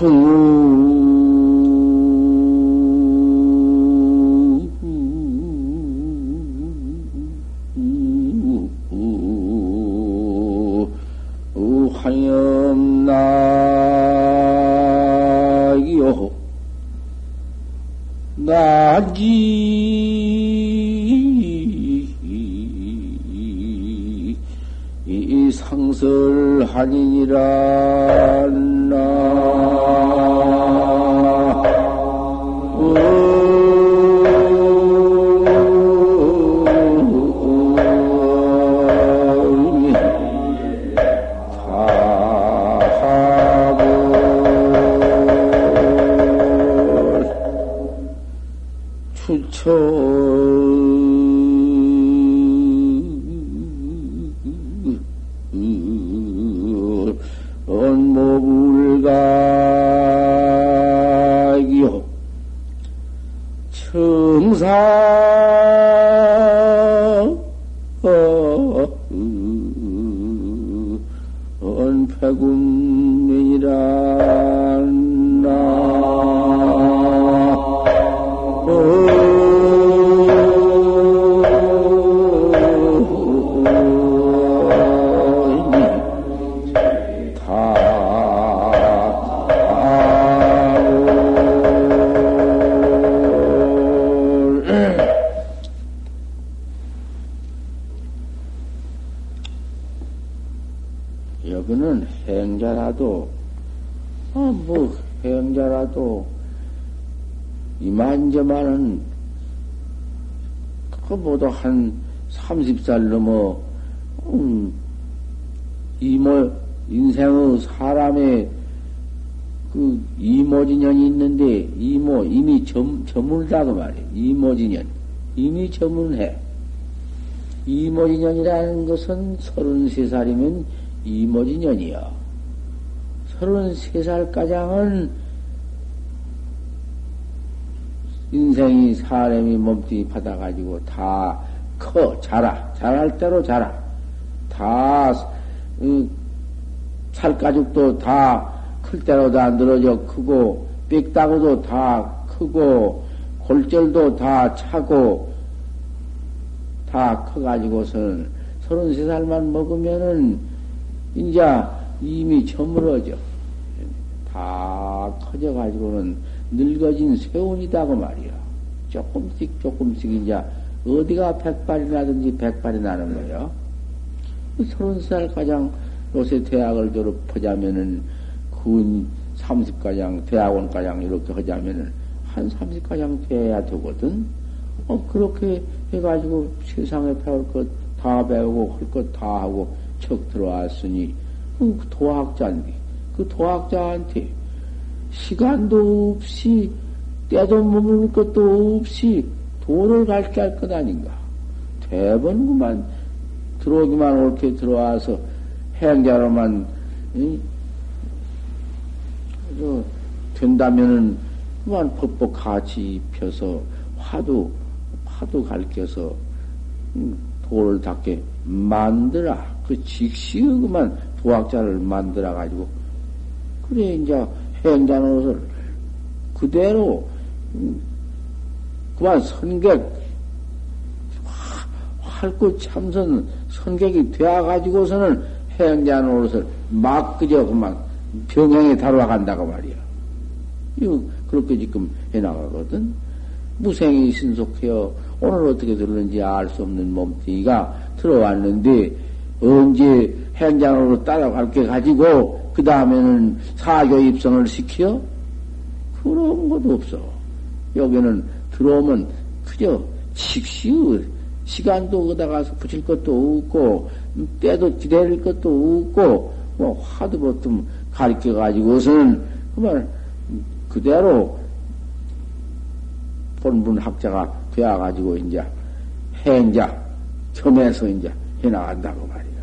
화 30살 넘어, 음, 이모, 인생의 사람의 그 이모진년이 있는데, 이모, 이미 점, 저물다 그 말이에요. 이모진년. 이미 저물해. 이모진년이라는 것은 33살이면 이모진년이야. 33살가량은 인생이 사람이 몸뚱이 받아가지고 다 커, 자라. 자랄 대로 자라. 다, 음, 살가죽도 다 클 대로 다 늘어져 크고, 빽다구도 다 크고, 골절도 다 차고, 다 커가지고서는 서른 세 살만 먹으면은, 인자 이미 저물어져. 다 커져가지고는 늙어진 세운이다, 그 말이야. 조금씩 조금씩 이제 어디가 백발이 나든지 백발이 나는 거예요. 서른 살 가장 요새 대학을 졸업하자면은 군 30가장, 대학원 가장 이렇게 하자면은 한 30가장 돼야 되거든. 어, 그렇게 해가지고 세상에 배울 것 다 배우고 할 것 다 하고 척 들어왔으니 그 도학자인데 그 도학자한테 시간도 없이 떼도 먹을 것도 없이 돈을 갈게 할 것 아닌가. 대번 그만 들어오기만 옳게 들어와서 행자로만 응? 된다면은 그만 법복 같이 입혀서 화두 화두 가르쳐서 도를 닦게 만들어 그 직시의 그만 도학자를 만들어 가지고 그래 이제 행자 노릇을 그대로 그만 선객, 활구 참선 선객이 되어가지고서는 해양자 노릇을 막 그저 그만 병행에 다뤄간다고 말이야. 이거 그렇게 지금 해나가거든. 무생이 신속해요. 오늘 어떻게 들었는지 알 수 없는 몸뚱이가 들어왔는데 언제 행장으로 따라갈 게 가지고 그 다음에는 사교 입성을 시켜? 그런 것도 없어. 여기는 들어오면 그저 식시의 시간도 거다 가서 붙일 것도 없고 때도 기다릴 것도 없고 뭐 화두 보통 가르쳐 가지고서는 그만 그대로 본분 학자가 되어 가지고 이제 행자 겸해서 이제 해 나간다고 말이야.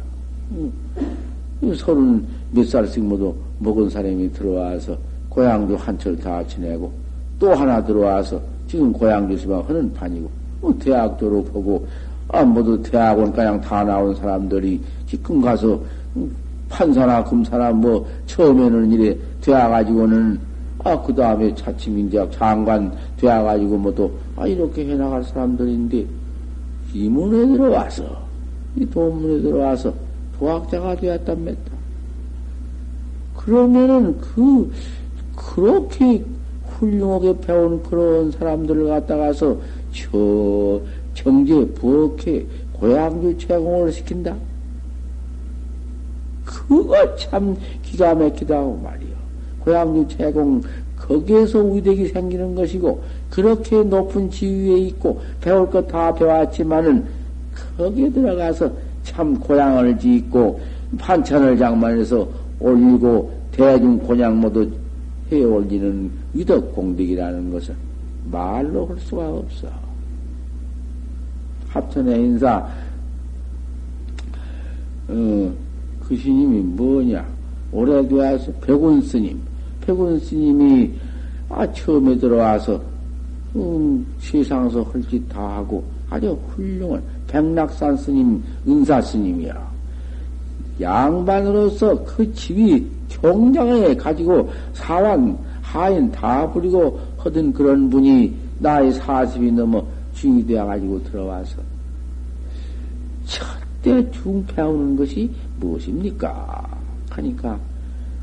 서른 몇 살씩 모두 먹은 사람이 들어와서 고향도 한철 다 지내고 또 하나 들어와서 지금 고향 교수만 하는 판이고, 뭐 대학 졸업하고, 아, 모두 대학원 가양 다 나온 사람들이 지금 가서, 음, 판사나 금사나 뭐 처음에는 이래 되어가지고는 아 그 다음에 차츰 이제 장관 되어가지고 뭐 또 아 이렇게 해나갈 사람들인데 이 문에 들어와서 이 도문에 들어와서 도학자가 되었답니다. 그러면은 그 그렇게 훌륭하게 배운 그런 사람들을 갖다가서 저 정제 부엌에 고향주 제공을 시킨다. 그거 참 기가 막히다고 말이요. 고향주 제공 거기에서 위대기 생기는 것이고 그렇게 높은 지위에 있고 배울 것 다 배웠지만은 거기에 들어가서 참 고향을 짓고 반찬을 장만해서 올리고 대중 곤양 모두 해 올리는 위덕 공덕이라는 것은 말로 할 수가 없어. 합천의 인사, 어, 그 스님이 뭐냐? 오래되어서 백운 스님, 백운 스님이 아, 처음에 들어와서, 음, 세상에서 헐짓 다 하고 아주 훌륭한 백락산 스님, 은사 스님이야. 양반으로서 그 집이 경장에 가지고 사완, 하인 다 부리고 하던 그런 분이 나이 40이 넘어 중이 되어가지고 들어와서 첫째 중 배우는 것이 무엇입니까? 하니까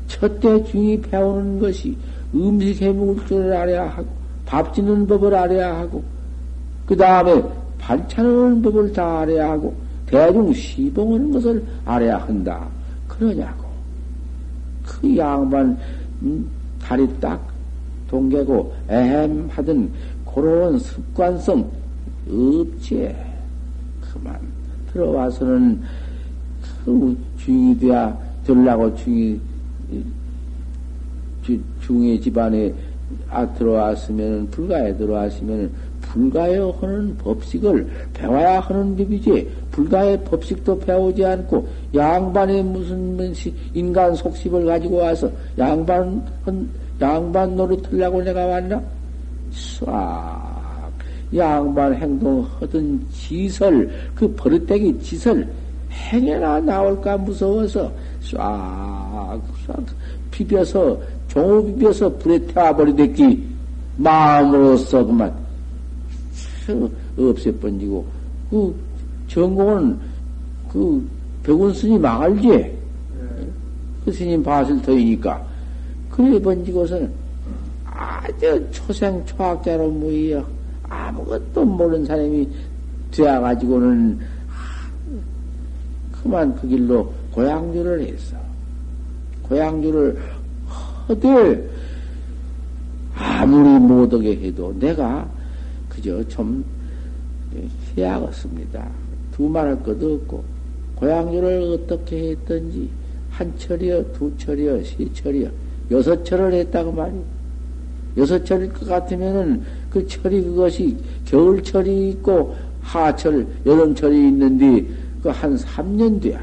첫째 중이 배우는 것이 음식 해 먹을 줄을 알아야 하고 밥 짓는 법을 알아야 하고 그 다음에 반찬하는 법을 다 알아야 하고 대중 시봉하는 것을 알아야 한다. 그러냐고. 그 양반 음, 다리 딱 동개고 에헴 하던 그런 습관성 없지. 그만 들어와서는 그 중이 돼야 들라고 중이 중의 집안에 아 들어왔으면 불가에 들어왔으면 불가에 하는 법식을 배워야 하는 법이지 불가의 법식도 배우지 않고 양반의 무슨 인간 속십을 가지고 와서 양반 양반 노릇하려고 내가 왔나? 싹 양반 행동하던 짓을 그 버릇되기 짓을 행해나 나올까 무서워서 싹 싹 비벼서 종을 비벼서 불에 태워버리댔기 마음으로써 그만. 없애번지고 그 전공은 그 백운 스님 알지? 그 스님 밭을 터이니까 그래 번지고서는 아주 초생 초학자로 무이여 아무것도 모르는 사람이 되어가지고는 그만 그 길로 고향주를 했어. 고향주를 허들 아무리 못하게 해도 내가 그저 좀 해야겠습니다. 두말할 것도 없고 고향주를 어떻게 했던지 한 철이여 두 철이여 세 철이여 여섯 철을 했다고 말이오. 여섯 철일 것 같으면은 그 철이 그것이 겨울철이 있고 하철, 여름철이 있는데 그 한 3년 뒤야.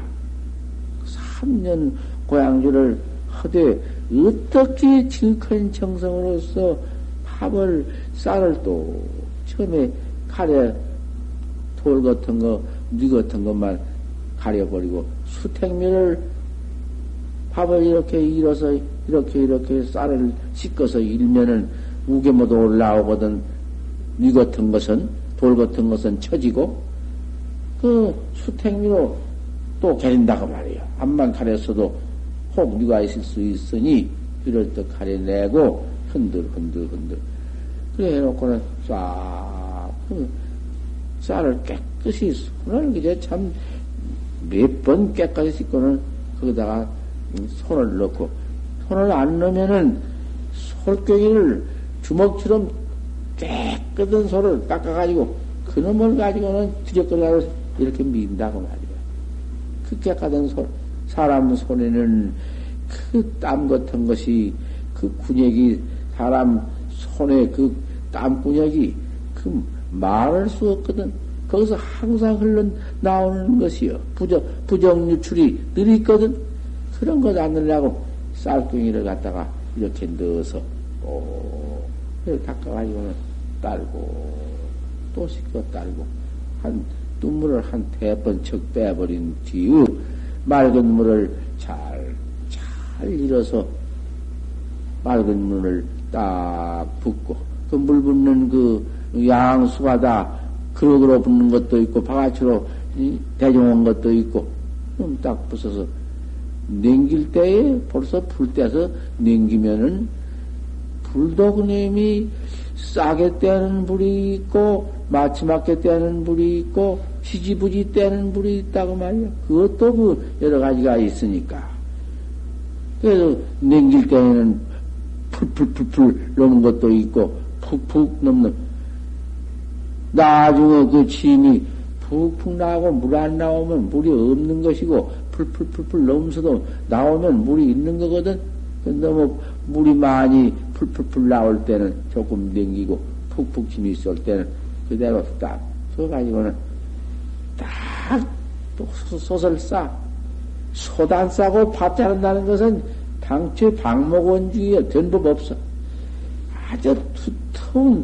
3년 고향주를 하되 어떻게 질큰 정성으로서 밥을, 쌀을 또 처음에 가래 돌 같은 거, 뉘 같은 것만 가려버리고 수택면을 밥을 이렇게 일어서 이렇게 이렇게 쌀을 씻어서 일면은 우게 모두 올라오거든 뉘 같은 것은 돌 같은 것은 처지고 그 수택미로 또 가린다고 말이야. 암만 가렸어도 혹 뉘가 있을 수 있으니 이럴 때 가려내고 흔들 흔들 흔들 그래 해놓고는 싹그 쌀을 깨끗 이 손을 이제 참 몇 번 깨끗이 씻고는 거기다가 손을 넣고 손을 안 넣으면은 솔꿭이를 주먹처럼 깨끗한 손을 닦아가지고 그놈을 가지고는 뒤적거리고 이렇게 민다고 말이야. 그 깨끗한 손, 사람 손에는 그 땀 같은 것이 그 군액이 사람 손에 그 땀군액이 그 말할 수 없거든. 거기서 항상 흘러 나오는 것이요. 부정, 부정 유출이 늘 있거든. 그런 것 안느려고 쌀뚱이를 갖다가 이렇게 넣어서 오, 닦아가지고는 딸고 또 씻고 딸고 한 눈물을 한 대번 척 빼버린 뒤에 맑은 물을 잘, 잘 일어서 맑은 물을 딱 붓고 그 물 붓는 그 양수가 다 그럭으로 붓는 것도 있고 바가지로 대종한 것도 있고 딱 부숴서 냉길 때에 벌써 불 때서 냉기면은 불도 그님이 싸게 떼는 불이 있고 마치맞게 떼는 불이 있고 지지부지 떼는 불이 있다고 말이야. 그것도 그 여러 가지가 있으니까. 그래서 냉길 때에는 풀풀풀풀 넘는 것도 있고 푹푹 넘는 나중에 그 침이 푹푹 나오고 물 안 나오면 물이 없는 것이고 풀풀풀풀 넘서도 나오면 물이 있는 거거든. 너무 물이 많이 풀풀풀 나올 때는 조금 냉기고 푹푹 침이 있을 때는 그대로 딱 써가지고는 딱또 솥을 싸. 소단 싸고 밥 자른다는 것은 당초에 방목원주의에 된법 없어. 아주 두터운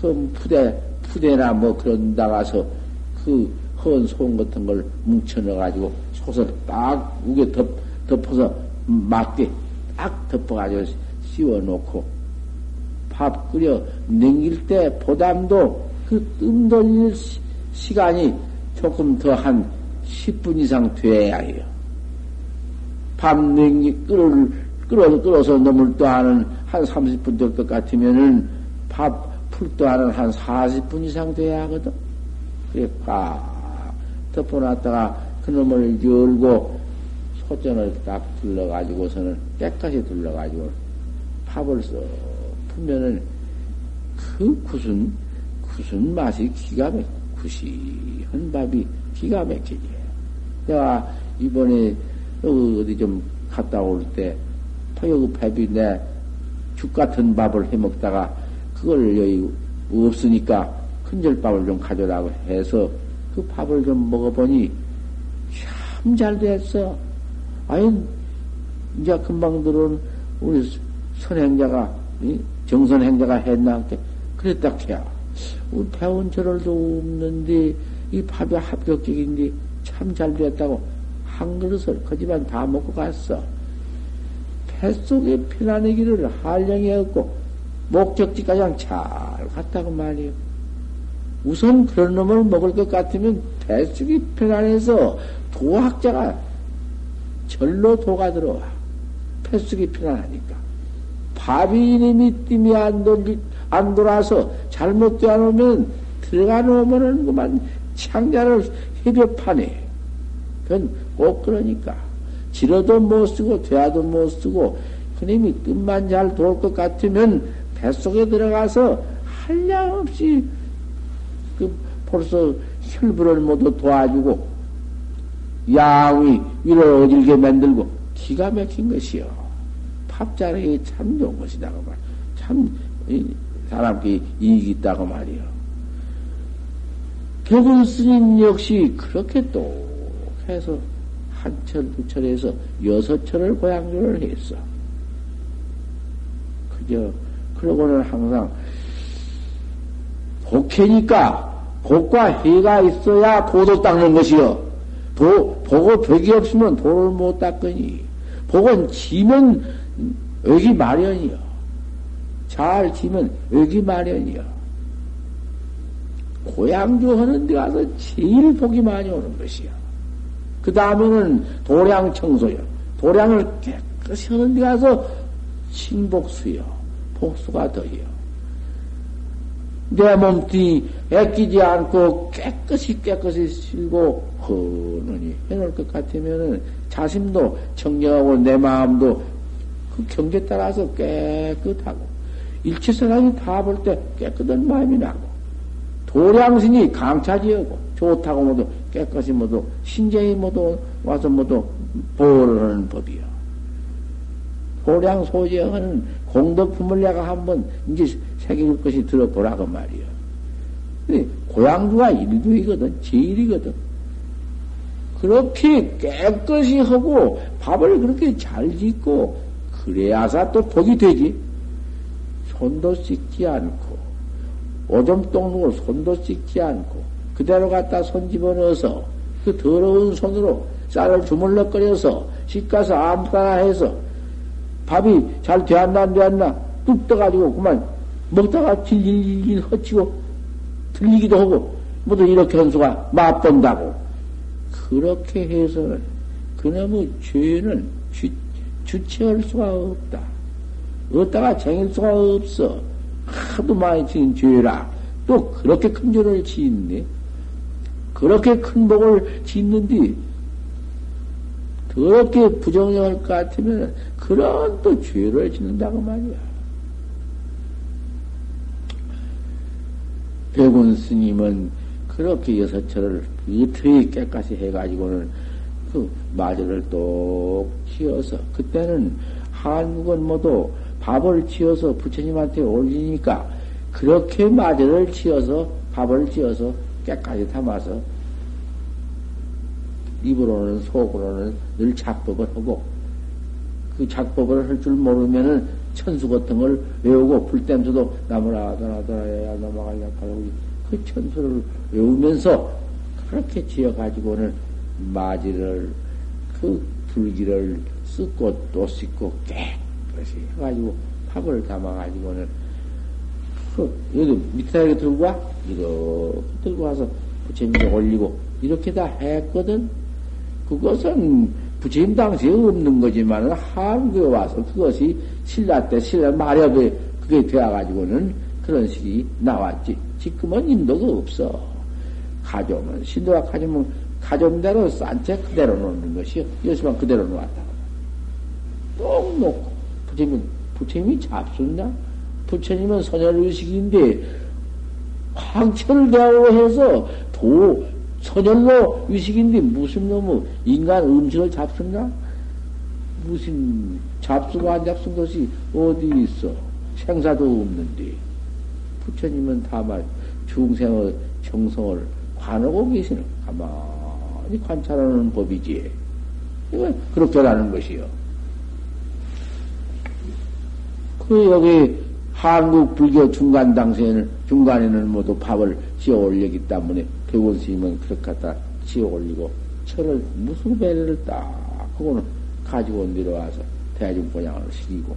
그 푸대, 푸대나 뭐 그런 나가서 그헌송 같은 걸 뭉쳐 넣어가지고 솥을 딱 우게 덮, 덮어서 맞게 딱 덮어가지고 씌워놓고 밥 끓여 냉길 때 보담도 그뜸 돌릴 시간이 조금 더 한 10분 이상 돼야 해요. 밤 냉기 끓을, 끓어, 끓어서 너물도 하는 한 30분 될 것 같으면은 밥 풀도 하는 한 40분 이상 돼야 하거든. 그래, 꽉 덮어놨다가 그놈을 열고 소전을 딱 둘러가지고서는 깨끗이 둘러가지고 밥을 써 풀면은 그 구순, 구순 맛이 기가 막, 구시한 밥이 기가 막히지. 내가 이번에 어디 좀 갔다 올 때, 토요그 밥이 내 죽 같은 밥을 해 먹다가 그걸 여기 없으니까 큰절밥을 좀 가져라고 해서 그 밥을 좀 먹어보니 참 잘 됐어. 아니, 이제 금방 들어온 우리 선행자가, 정선행자가 했나? 그랬다 해야. 우리 배운 절을도 없는데, 이 밥이 합격적인데, 참 잘 됐다고 한 그릇을 거지만 다 먹고 갔어. 뱃속에 편안하기를 한량이 없고, 목적지까지 잘 갔다고 말이요. 우선 그런 놈을 먹을 것 같으면 뱃속이 편안해서 도학자가 절로 도가 들어와. 뱃속이 편안하니까. 밥이 이름이 뜸이 안, 돌, 안 돌아서 잘못 되어 놓으면 들어가 놓으면은 그만 창자를 해벽판에. 그건 꼭 그러니까. 지러도 못 쓰고, 되어도 못 쓰고, 그님이 뜻만 잘 돌 것 같으면 뱃속에 들어가서 한량없이 그 벌써 혈부를 모두 도와주고, 양이 위로 어질게 만들고 기가 막힌 것이요. 밥자락이 참 좋은 것이다. 그 말. 참 사람께 이익이 있다고 말이요. 격은 스님 역시 그렇게 또 해서 한 철, 두 철에서 여섯 철을 고향조를 했어. 그저, 그러고는 항상 복해니까 복과 해가 있어야 도도 닦는 것이요. 도, 보고 벽이 없으면 도를 못 닦으니, 복은 지면 여기 마련이요. 잘 지면 여기 마련이요. 고향주 하는 데 가서 제일 복이 많이 오는 것이요. 그 다음에는 도량 청소요. 도량을 깨끗이 하는 데 가서 신복수요. 복수가 더요. 내 몸뚱이 애끼지 않고 깨끗이 깨끗이 실고 헌하니 해놓을 것 같으면은 자심도 청정하고 내 마음도 그 경계 따라서 깨끗하고 일체 사람이 다 볼 때 깨끗한 마음이 나고 도량신이 강차지하고 좋다고 모두 깨끗이 모두 신쟁이 모두 와서 모두 보호를 하는 법이요. 도량 소지하는 공덕품을 내가 한번 이제 새길 것이 들어보라고 말이요. 고향주가 일두이거든, 제일이거든. 그렇게 깨끗이 하고 밥을 그렇게 잘 짓고 그래야사 또 복이 되지. 손도 씻지 않고 오줌 똥 누고 손도 씻지 않고 그대로 갖다 손 집어넣어서 그 더러운 손으로 쌀을 주물럭거려서 씻가서 아무거나 해서 밥이 잘 되었나 안 되었나 뚝 떠가지고 그만 먹다가 질질질 헛치고 들리기도 하고 모두 이렇게 한수가 맛본다고 그렇게 해서는 그놈의 죄는 주, 주체할 수가 없다. 어디다가 쟁일 수가 없어. 하도 많이 지은 죄라. 또 그렇게 큰 죄를 지었네. 그렇게 큰 복을 짓는데, 그렇게 부정할 것 같으면, 그런 또 죄를 짓는다고 말이야. 백운 스님은 그렇게 여섯철을 어떻게 깨끗이 해가지고는 그 마저를 똑 치어서, 그때는 한국은 모두 밥을 지어서 부처님한테 올리니까 그렇게 마저를 지어서 밥을 지어서 깨끗이 담아서 입으로는 속으로는 늘 작법을 하고 그 작법을 할 줄 모르면은 천수 같은 걸 외우고 불땜수도 나무라 나더라야 넘어가려 하고 그 천수를 외우면서 그렇게 지어 가지고는 마지를 그 불기를 씻고 또 씻고 깨끗이 해가지고 밥을 담아가지고는 그 여기 밑에 들고 와 이렇게 들고 와서 부처님께 올리고 이렇게 다 했거든. 그것은 부처님 당시에 없는 거지만 한국에 와서 그것이 신라 때 신라 마렵에 그게 되어가지고는 그런 식이 나왔지. 지금은 인도가 없어. 가져오면 신도가 가져오면 가져온 대로 싼 채 그대로 놓는 것이요. 여기서만 그대로 놓았다. 똥 놓고 부처님은 부처님이 잡숫나? 부처님은 선열의식인데 황철 대하고 해서 도 선열로 의식인데 무슨 놈의 인간 음식을 잡순가? 무슨 잡수고 안 잡순 것이 어디 있어? 생사도 없는데 부처님은 다만 중생의 정성을 관하고 계시는 가만히 관찰하는 법이지. 이건 그렇게라는 것이요. 그 여기 한국 불교 중간 당시에는 중간에는 모두 밥을 지어 올리기 때문에 백원 스님은 그렇게 갖다 지어 올리고 철을 무슨 배를 딱 그거는 가지고 내려와서 대중보양을 시키고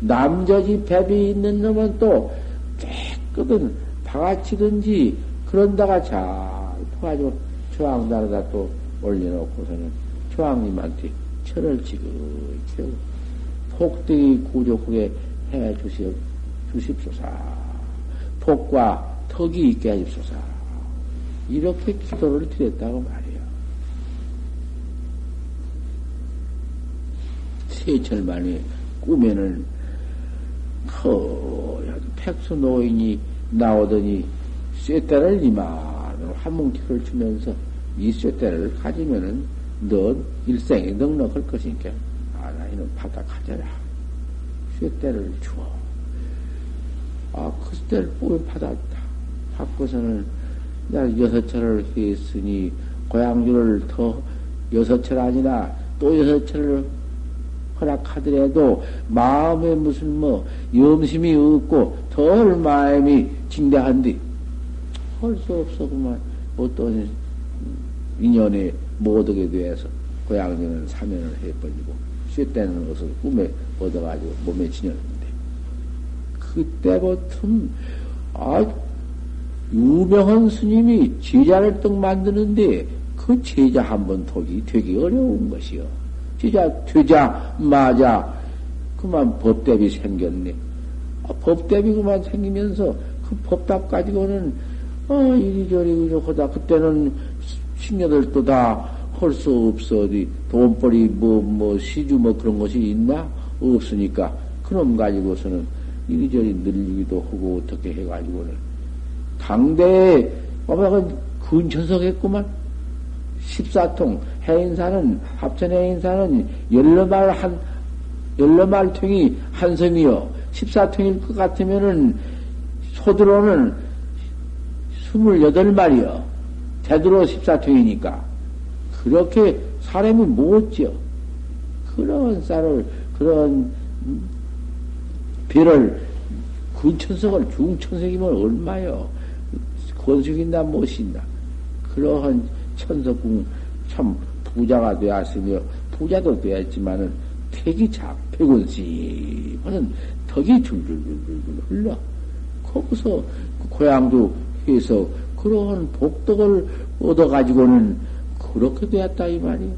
남저지 배비 있는 놈은 또 깨끗은 바가치든지 그런다가 잘 퍼가지고 조항다르다 또 올려놓고서는 조항님한테 철을 지그히 폭등이 구족하게 해 주시, 주십소서. 폭과 턱이 있게 해주소서. 이렇게 기도를 드렸다고 말이야. 세철 만에 꿈에는 허, 백수 노인이 나오더니 쇠대를 이만으로 한 뭉치를 주면서 이 쇠대를 가지면은 넌 일생에 넉넉할 것이니까 아나 이는 받아 가져라. 쇠대를 주어. 아, 그 쇠대를 뽑아 받았다. 받고서는 나 여섯 철을 했으니 고향주를 더 여섯 철 아니라 또 여섯 철을 허락하더라도 마음에 무슨 뭐 염심이 없고 덜 마음이 징대한디 할 수 없어 그만 어떤 인연에 못 오게 돼서 고향주는 사면을 해버리고 쇠때는 것을 꿈에 얻어가지고 몸에 지녔는데 그때부터 아 유명한 스님이 제자를 떡 만드는데 그 제자 한 번 독이 되기 어려운 것이요. 제자 되자 맞아 그만 법대비 생겼네. 아, 법대비 그만 생기면서 그 법답 가지고는 어 이리저리 하다. 그때는 신녀들도 다할 수 없어. 어디 돈벌이 뭐뭐 뭐 시주 뭐 그런 것이 있나? 없으니까. 그놈 가지고서는 이리저리 늘리기도 하고 어떻게 해가지고는 강대에 어머건 근천석했구만. 14통 해인사는 합천 해인사는 열러말 한 열러말 통이 한 섬이요. 14통일 것 같으면은 소드로는 28마리요. 되도로 14통이니까. 그렇게 사람이 못지요. 그런 쌀을, 그런 별을, 근천석을 중천석이면 얼마요? 권숙인다 못인다. 그러한 천석궁 참 부자가 되었으며 부자도 되었지만은 택이 잡히곤시 하는 덕이 줄줄줄줄 흘러 거기서 그 고향도 해서 그러한 복덕을 얻어가지고는 그렇게 되었다 이 말이에요.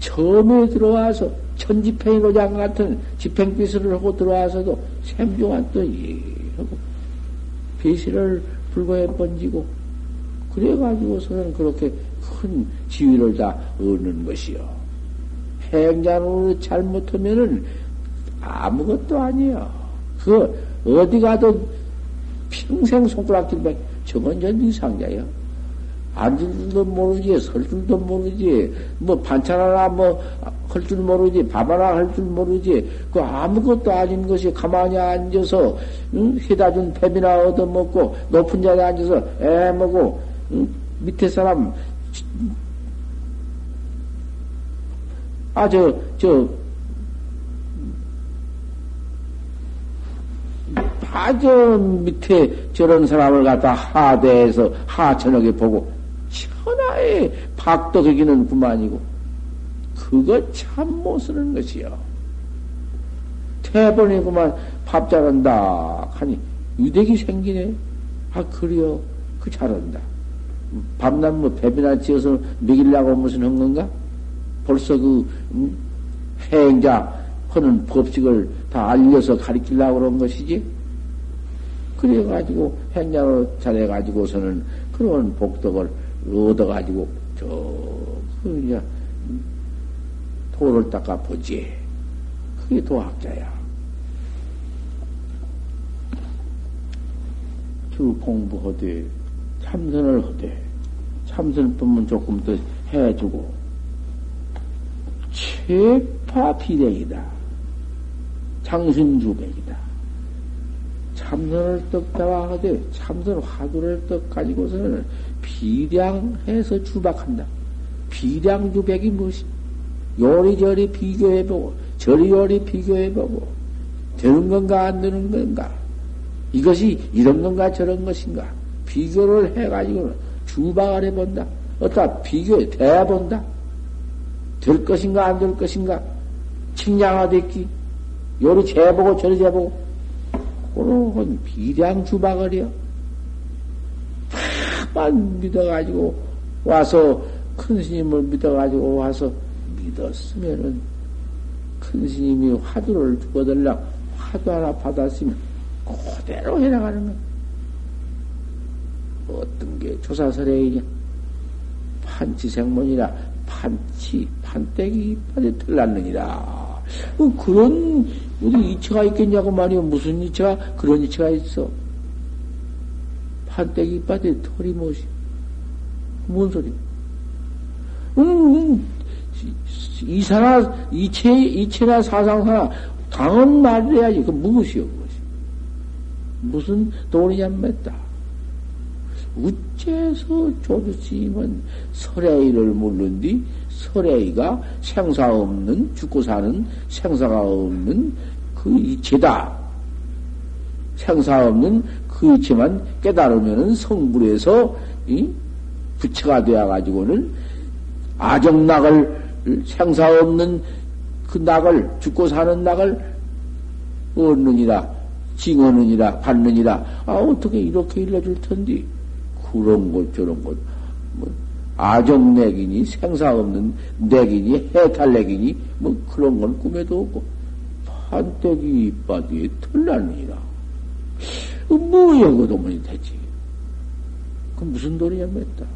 처음에 들어와서 천지팽이 노장 같은 집행비스를 하고 들어와서도 생종한 또 예, 하고 비실을 불거해 번지고 그래가지고서는 그렇게 큰 지위를 다 얻는 것이요. 행자로 잘못하면은 아무것도 아니에요. 그 어디 가도 평생 손가락질만 저건 전지상자야. 앉을 줄도 모르지, 설 줄도 모르지, 뭐 반찬 하나 뭐 할 줄 모르지, 밥 하나 할 줄 모르지, 그 아무것도 아닌 것이 가만히 앉아서, 응? 해다 준 뱀이나 얻어먹고, 높은 자리에 앉아서 애 먹고, 응? 밑에 사람, 아, 저, 저, 아저 밑에 저런 사람을 갖다 하대해서 하천하게 보고 천하의 박덕이기는 그만이고 그거 참 못 쓰는 것이요. 태번에 그만 밥 잘한다 하니 유대기 생기네. 아 그래요. 그 잘한다. 밤낮 뭐 배비나 지어서 먹이려고 무슨 한 건가? 벌써 그 음, 행자 하는 법칙을 다 알려서 가리키려고 그런 것이지. 그래가지고 행자로 잘해가지고서는 그런 복덕을 얻어가지고 저그 이제 도를 닦아 보지. 그게 도학자야. 주 공부하되 참선을 하되 참선법은 조금 더 해주고 최파 비례이다. 장신주백이다. 참선을 떡다와 하되 참선 화두를 떡 가지고서는 비량해서 주박한다. 비량주백이 무엇이? 요리저리 비교해보고 저리요리 비교해보고 되는 건가 안 되는 건가? 이것이 이런 건가 저런 것인가? 비교를 해가지고 주박을 해본다. 어따 비교에 대본다. 될 것인가 안 될 것인가? 칭량화됐기. 요리 재보고 저리 재보고 그런 비량 주박을이요. 팍만 믿어가지고 와서 큰 스님을 믿어가지고 와서 믿었으면은 큰 스님이 화두를 주거들라 화두 하나 받았으면 그대로 해나가는 거야. 어떤 게 조사설에이냐? 판치생문이라 판치, 판때기 이빨에 틀났느니라. 뭐 그런 어디 이치가 있겠냐고 말이요. 무슨 이치가 그런 이치가 있어. 판때기 이빨에 털이 무엇이? 뭔 소리? 음, 음, 이사나 이체 이체나 사상사나 당한 말을 해야지. 그 무엇이요, 그것이? 무슨 돈이냐 맸다. 우째서 조주스님은 설애이를 물는뒤 설애이가 생사 없는 죽고 사는 생사가 없는 그 이체다. 생사 없는 그 이체만 깨달으면은 성불에서 이 부처가 되어 가지고는 아정낙을 생사 없는 그 낙을 죽고 사는 낙을 얻느니라 징하느니라 받느니라. 아 어떻게 이렇게 일러줄 텐데 그런 것 저런 것. 뭐, 아정내기니 생사 없는 내기니 해탈내기니 뭐 그런 건 꿈에도 없고 판때기 이빠디에 털나느니라. 뭐여 그도문이 되지 그 무슨 도리야 맺다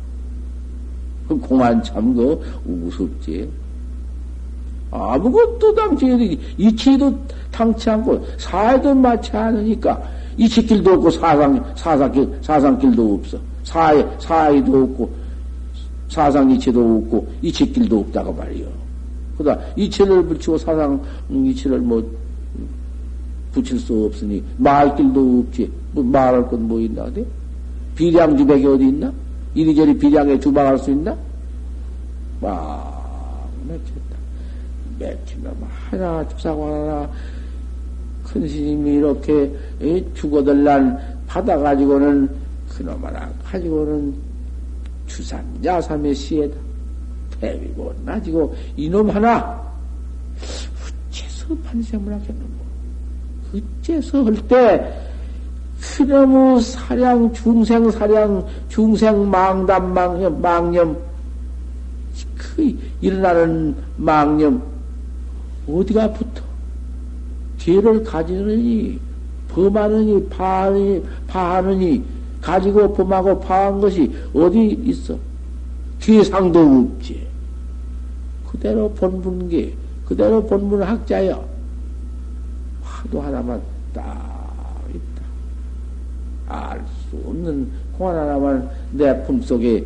그 공안 참그 우습지 아무것도 당치 이치도 당치 않고 사에도 맞지 않으니까 이치길도 없고 사상 사상길 사상길도 없어 사에 사에도 없고 사상 이체도 없고 이체길도 없다고 말이요. 그다 이체를 붙이고 사상 이체를 뭐 붙일 수 없으니 말길도 없지. 뭐 말할 건 뭐 있나 돼? 비량 주백이 어디 있나? 이리저리 비량에 주방할 수 있나? 막 맥혔 다. 맥힌 놈 하나 주사고 하나 큰 스님이 이렇게 죽어들란 받아가지고는 그놈 하나 가지고는 주삼, 야삼의 시에다. 해비고 나지고 이놈 하나 어째서 판생을 하겠는고 어째서 할때 그놈의 사량 중생 사량 중생 망담 망념 망념 그 일어나는 망념 어디가 붙어 죄를 가지느니 범하느니 파하느니 파하느니 가지고 범하고 파한 것이 어디 있어? 뒤상도 없지. 그대로 본분계, 그대로 본분 학자여. 화도 하나만 딱 있다. 알 수 없는 공안 하나만 내 품속에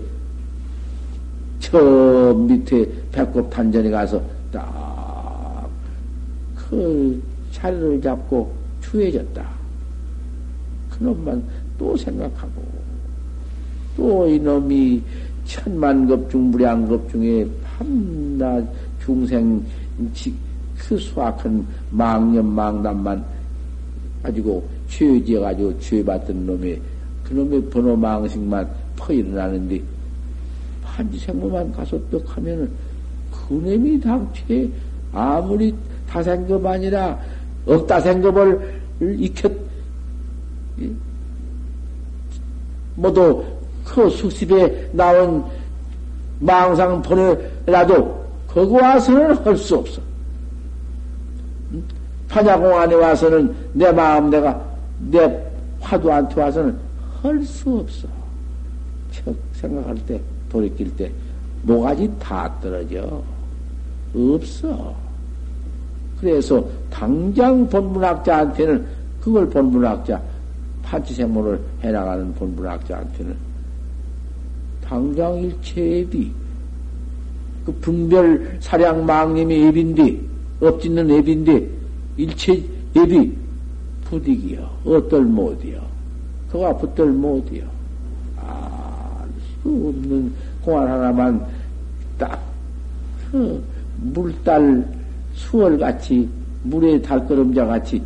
저 밑에 배꼽 단전에 가서 딱 그 자리를 잡고 추해졌다. 그놈만 또 생각하고 또 이놈이 천만급 중 무량급 중에 밤낮 중생 그 수악한 망념 망담만 가지고 죄지어 가지고 죄받던 놈의 그놈의 번호 망식만 퍼 일어나는데 한지생모만 가서 떡 하면은 그 놈이 당최 아무리 다생급 아니라 억다생급을 익혔 모두 그 수습에 나온 망상 보내라도 거기 와서는 할 수 없어. 판야공 안에 와서는 내 마음 내가 내 화두한테 와서는 할 수 없어. 생각할 때 돌이킬 때 모가지 다 떨어져. 없어. 그래서 당장 본문학자한테는 그걸 본문학자 파치생물을 해나가는 본문학자한테는 당장 일체애비, 그 분별 사량 망님의 앱인데, 엎짓는 앱인데, 일체 앱이 부득이요. 어떨 못이요. 그가 붙들 못이요. 아, 수 없는 공안 하나만 딱, 그 물달 수월 같이, 물의 달걸음자 같이,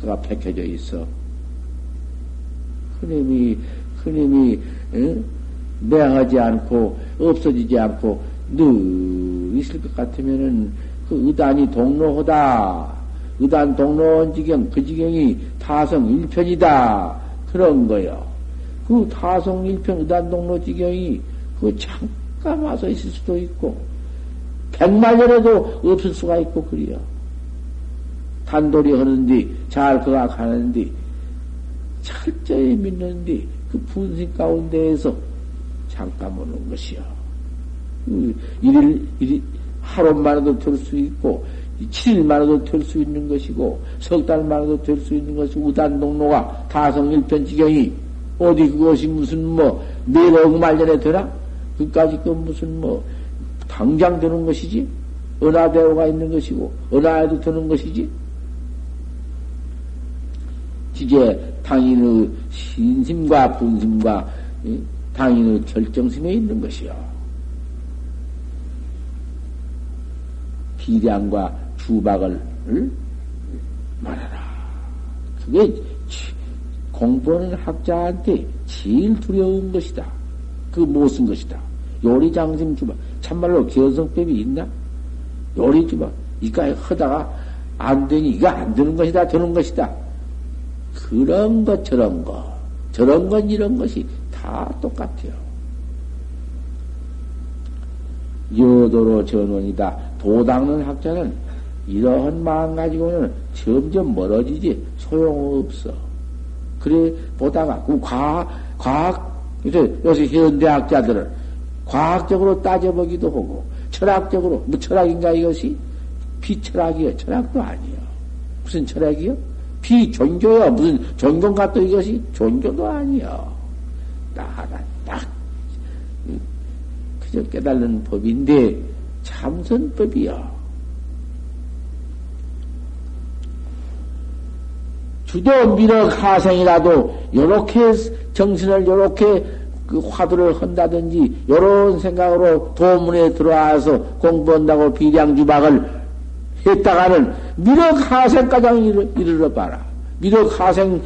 그가 백혀져 있어. 그님이, 그님이, 응? 매하지 않고, 없어지지 않고, 늘 있을 것 같으면은, 그 의단이 동로하다. 의단 동로원 지경, 그 지경이 타성 일편이다. 그런 거요. 그 타성 일편 의단 동로 지경이, 그 잠깐 와서 있을 수도 있고, 백만 년에도 없을 수가 있고, 그래요. 단돌이 하는데, 잘 가는데, 철저히 믿는데 그 분심 가운데에서 잠깐 오는 것이요. 그 일일, 일일, 하루만해도 될 수 있고, 7일만해도 될 수 있는 것이고, 석 달만해도 될 수 있는 것이 우단동로가 다성일편 지경이 어디 그것이 무슨 뭐, 내일 억말년에 되나? 그까지 그 무슨 뭐, 당장 되는 것이지? 은하대오가 있는 것이고, 은하에도 되는 것이지? 지제 당인의 신심과 분심과 당인의 결정심에 있는 것이요. 비량과 주박을 말하라. 그게 공부하는 학자한테 제일 두려운 것이다. 그 무슨 것이다. 요리장심 주박. 참말로 견성법이 있나? 요리 주박. 이까 하다가 안 되니 이거 안 되는 것이다. 되는 것이다. 그런 것, 저런 것, 저런 것, 이런 것이 다 똑같아요. 여도로 전원이다. 도닦는 학자는 이러한 마음 가지고는 점점 멀어지지 소용없어. 그래 보다가 그 과학, 과학 이제 요새 현대학자들은 과학적으로 따져보기도 하고 철학적으로 뭐 철학인가 이것이 비철학이요 철학도 아니요 무슨 철학이요? 비존교야. 무슨 존경 같도 이것이 존교도 아니야. 딱, 딱, 그저 깨달는 법인데, 참선법이야. 주도 미륵 하생이라도, 요렇게 정신을 요렇게 그 화두를 한다든지, 요런 생각으로 도문에 들어와서 공부한다고 비량주박을 했다가는 미륵 하생가장 이르러 봐라. 미륵 하생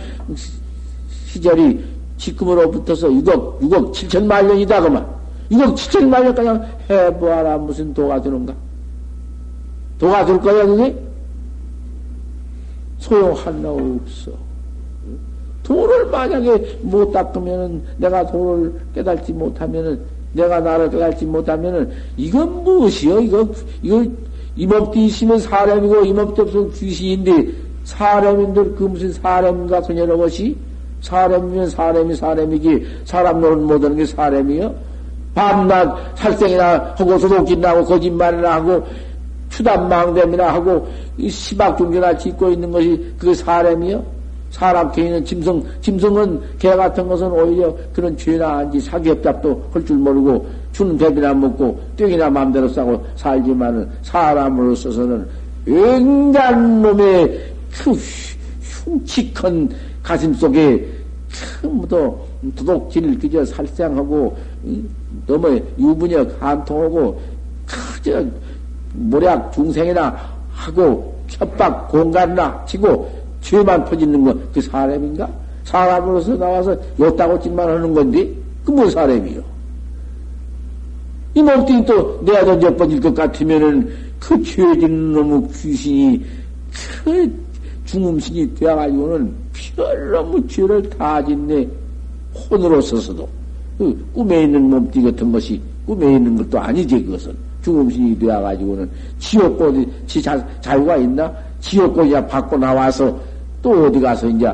시절이 지금으로부터서 6억, 6억 7천만 년이다, 그만. 이거 지책 말려 그냥 해보아라. 무슨 도가 되는가? 도가 될 거야, 그게? 소용 하나 없어. 도를 만약에 못 닦으면은, 내가 도를 깨닫지 못하면은, 내가 나를 깨닫지 못하면은, 이건 무엇이요? 이거, 이거, 이몸띠 있으면 사람이고, 이몸띠 없으면 귀신인데, 사람인데, 그 무슨 사람인가, 그녀는 것이? 사람이면 사람이 사람이지, 사람 노릇 못하는 게 사람이요? 밤낮 살생이나 소독짓나 하고 거짓말이나 하고 추단망됨이나 하고 시박중계나 짓고 있는 것이 그 사람이요? 사람 개인은 짐승, 짐승은 개 같은 것은 오히려 그런 죄나 안지 사기업잡도 할 줄 모르고 주는 배비나 먹고 땡이나 마음대로 싸고 살지만은 사람으로서는 굉장한 놈의 그 흉측한 가슴 속에 큰무도 도둑질 그저 살생하고 너무 유분역 한통하고 그저 모략 중생이나 하고 협박 공간이나 치고 죄만 퍼지는 거그 사람인가? 사람으로서 나와서 요따고 짓만 하는 건데 그 뭔 사람이요? 이 몸뚱이 또 내가 던져 버릴 것 같으면은 그 죄진 놈의 귀신이 그 중음신이 되어가지고는 별로무 죄를 다 짓네 혼으로 서서도 그 꿈에 있는 몸뚱이 같은 것이 꿈에 있는 것도 아니지 그것은 중음신이 되어가지고는 지옥고 지 자, 자유가 있나? 지옥고 이제 받고 나와서 또 어디 가서 이제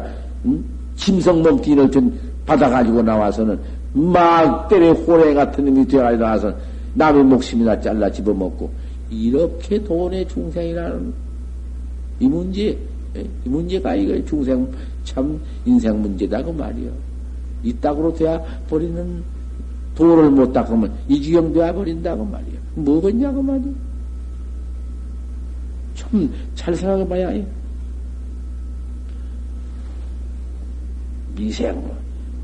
음? 짐승 몸뚱이를 좀 받아가지고 나와서는 막 때려 호래 같은 놈이 되어가지고 나와서 남의 목숨이나 잘라 집어먹고 이렇게 돈의 중생이라는 이 문제 예? 이 문제가 이거 중생 참 인생 문제다 그 말이요. 이따구로 돼야 버리는 도를 못 닦으면 이 지경 돼야 버린다고 말이요. 뭐겠냐고 말이요. 참 잘 생각해 봐야 해. 미생,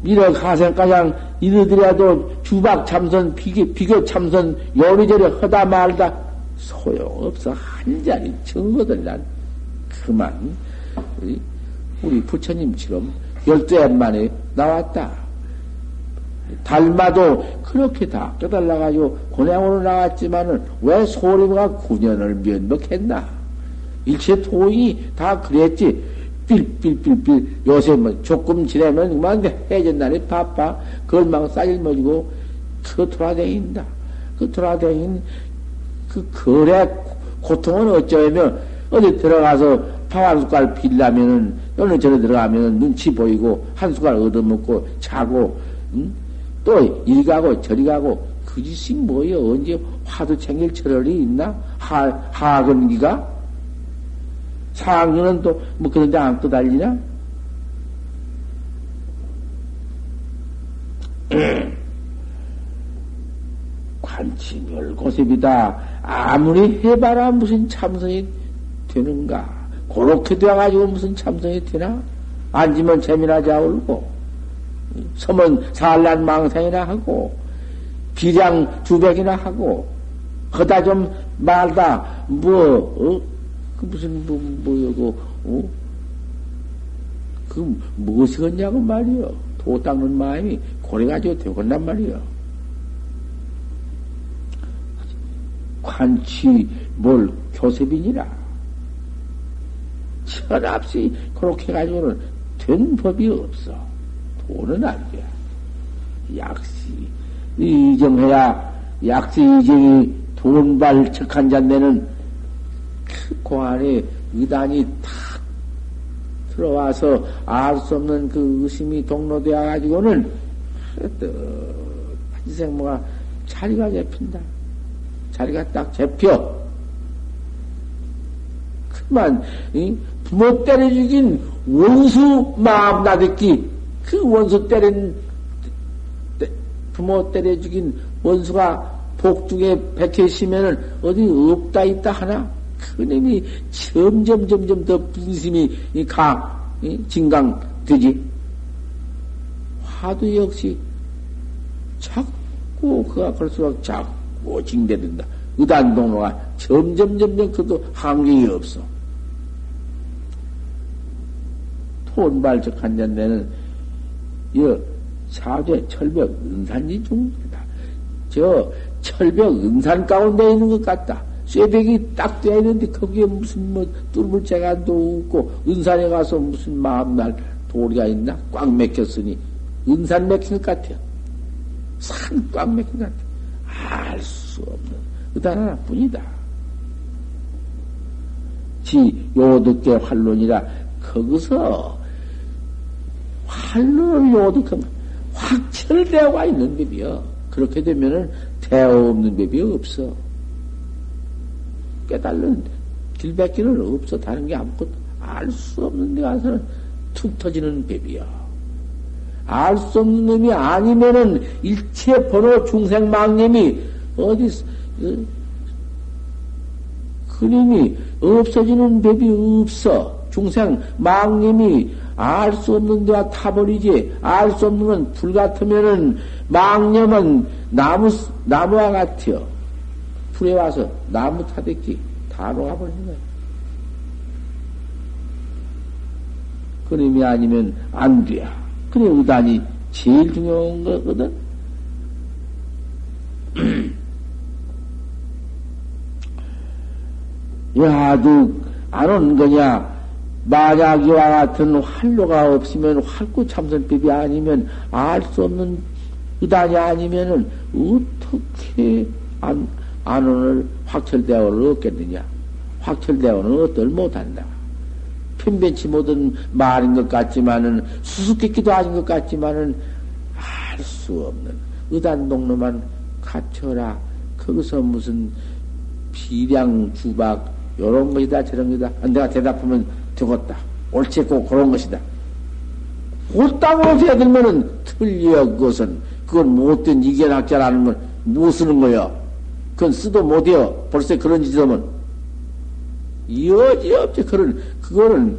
미래 가생가장 이르더라도 주박 참선, 비교, 비교 참선, 요리저리 허다 말다 소용없어. 한 자리 정거들 난 그만 우리, 부처님처럼 열두 해 만에 나왔다. 달마도 그렇게 다 깨달아가지고 고향으로 나왔지만은 왜 소리가 9년을 면목했나? 일체 도인이 다 그랬지. 삘삘삘삘 요새 뭐 조금 지나면 그만 해전 날이 바빠. 걸망 싸질머지고 그 돌아다닌다. 그 돌아다닌 그 거래 고통은 어쩌면 어디 들어가서 밥한 숟갈 빌라면은 어느 전에 들어가면은 눈치 보이고 한 숟갈 얻어먹고 자고 응? 또 이리 가고 저리 가고 그 짓이 뭐여 언제 화두 챙길 철월이 있나 하 하근기가 상근은 또뭐 그런 데 안 떠달리나 관치멸 고셉이다. 아무리 해봐라 무슨 참선이 되는가. 그렇게 되어가지고 무슨 참선이 되나? 앉으면 재미나지 울고, 서면 산란 망상이나 하고, 비량 주백이나 하고, 거다 좀 말다, 뭐, 어? 그 무슨, 뭐, 뭐여고, 어? 그 무엇이 겠냐고 말이요. 도 닦는 마음이 고래가지고 되겠단 말이요. 관치 뭘 교섭이니라. 철없이 그렇게 가지고는 된 법이 없어. 안 돼. 약시 이정해야 약시 이정이 돈발 척한 잔 내는 그 안에 의단이 탁 들어와서 알 수 없는 그 의심이 동로되어 가지고는 한생모가 자리가 잡힌다. 자리가 딱 잡혀. 그만, 이? 부모 때려 죽인 원수 마음 나듣기, 그 원수 때린, 부모 때려 죽인 원수가 복중에 백해 시면은 어디 없다 있다 하나? 그놈이 점점 점점 더 분심이 가, 진강되지. 화도 역시 자꾸 그가 그럴수록 자꾸 징대된다. 의단동로가 점점 점점 그도 한계이 없어. 혼발적한 년내는 이 사죄 철벽 은산지 중이다. 저 철벽 은산 가운데 있는 것 같다. 쇠벽이 딱 돼야 되는데 거기에 무슨 뭐 뚫을 재간도 없고 은산에 가서 무슨 마음날 도리가 있나? 꽉 막혔으니 은산 막힌 것 같아요. 산꽉 막힌 것 같아요. 알 수 없는 의단 하나뿐이다. 지 요득계 활론이라 거기서 활론을 요득하면 확철되어가 있는 법이요. 그렇게 되면은 대어 없는 법이 없어. 깨달는 길밖에는 없어. 다른 게 아무것도 알 수 없는 데 가서는 툭 터지는 법이야. 알 수 없는 놈이 아니면은 일체 번호 중생망님이 어디 그림이 없어지는 법이 없어. 중생 망님이 알 수 없는 데가 타버리지. 알 수 없는 건 불 같으면은 망념은 나무, 나무와 같아요. 불에 와서 나무 타댔기 다 녹아버리는 거야. 그림이 아니면 안 돼. 그래, 의단이 제일 중요한 거거든. 야도 안온 거냐? 만약 이와 같은 활로가 없으면 활구 참선법이 아니면 알 수 없는 의단이 아니면은 어떻게 안, 안원을 확철대원을 얻겠느냐? 확철대원은 어떨 못한다. 편변치 못한 말인 것 같지만은 수수께끼도 아닌 것 같지만은 알 수 없는 의단동로만 갖춰라. 거기서 무슨 비량 주박 요런 것이다 저런 것이다. 내가 대답하면 되겠다. 옳지 꼭 그런 것이다. 옳다고 해들면은 틀려 그것은 그건 못된 이견학자라는 건못 쓰는 거야. 그건 쓰도 못해요. 벌써 그런 짓이면 여지없지 그런 그거는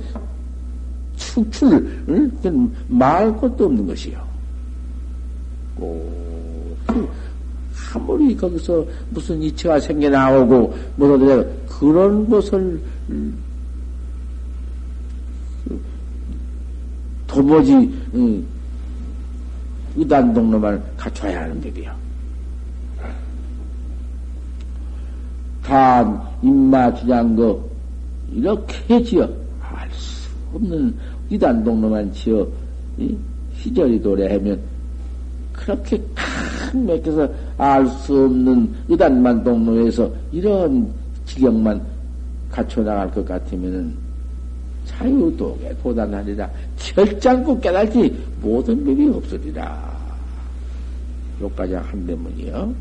축출 응? 말 것도 없는 것이요. 꼭 아무리 거기서 무슨 이체가 생겨 나오고 뭐든 그런 것을 도무지 응, 의단동로만 갖춰야 하는 법이요. 단 입마 주장거 이렇게 지어 알 수 없는 의단동로만 지어 시절이 도래하면 그렇게 큰 맥혀서 알 수 없는 의단만 동로에서 이런 지경만 갖춰 나갈 것 같으면은 자유도에 도단하리라. 결장고 깨달지 모든 법이 없으리라. 요까지 한 대문이요.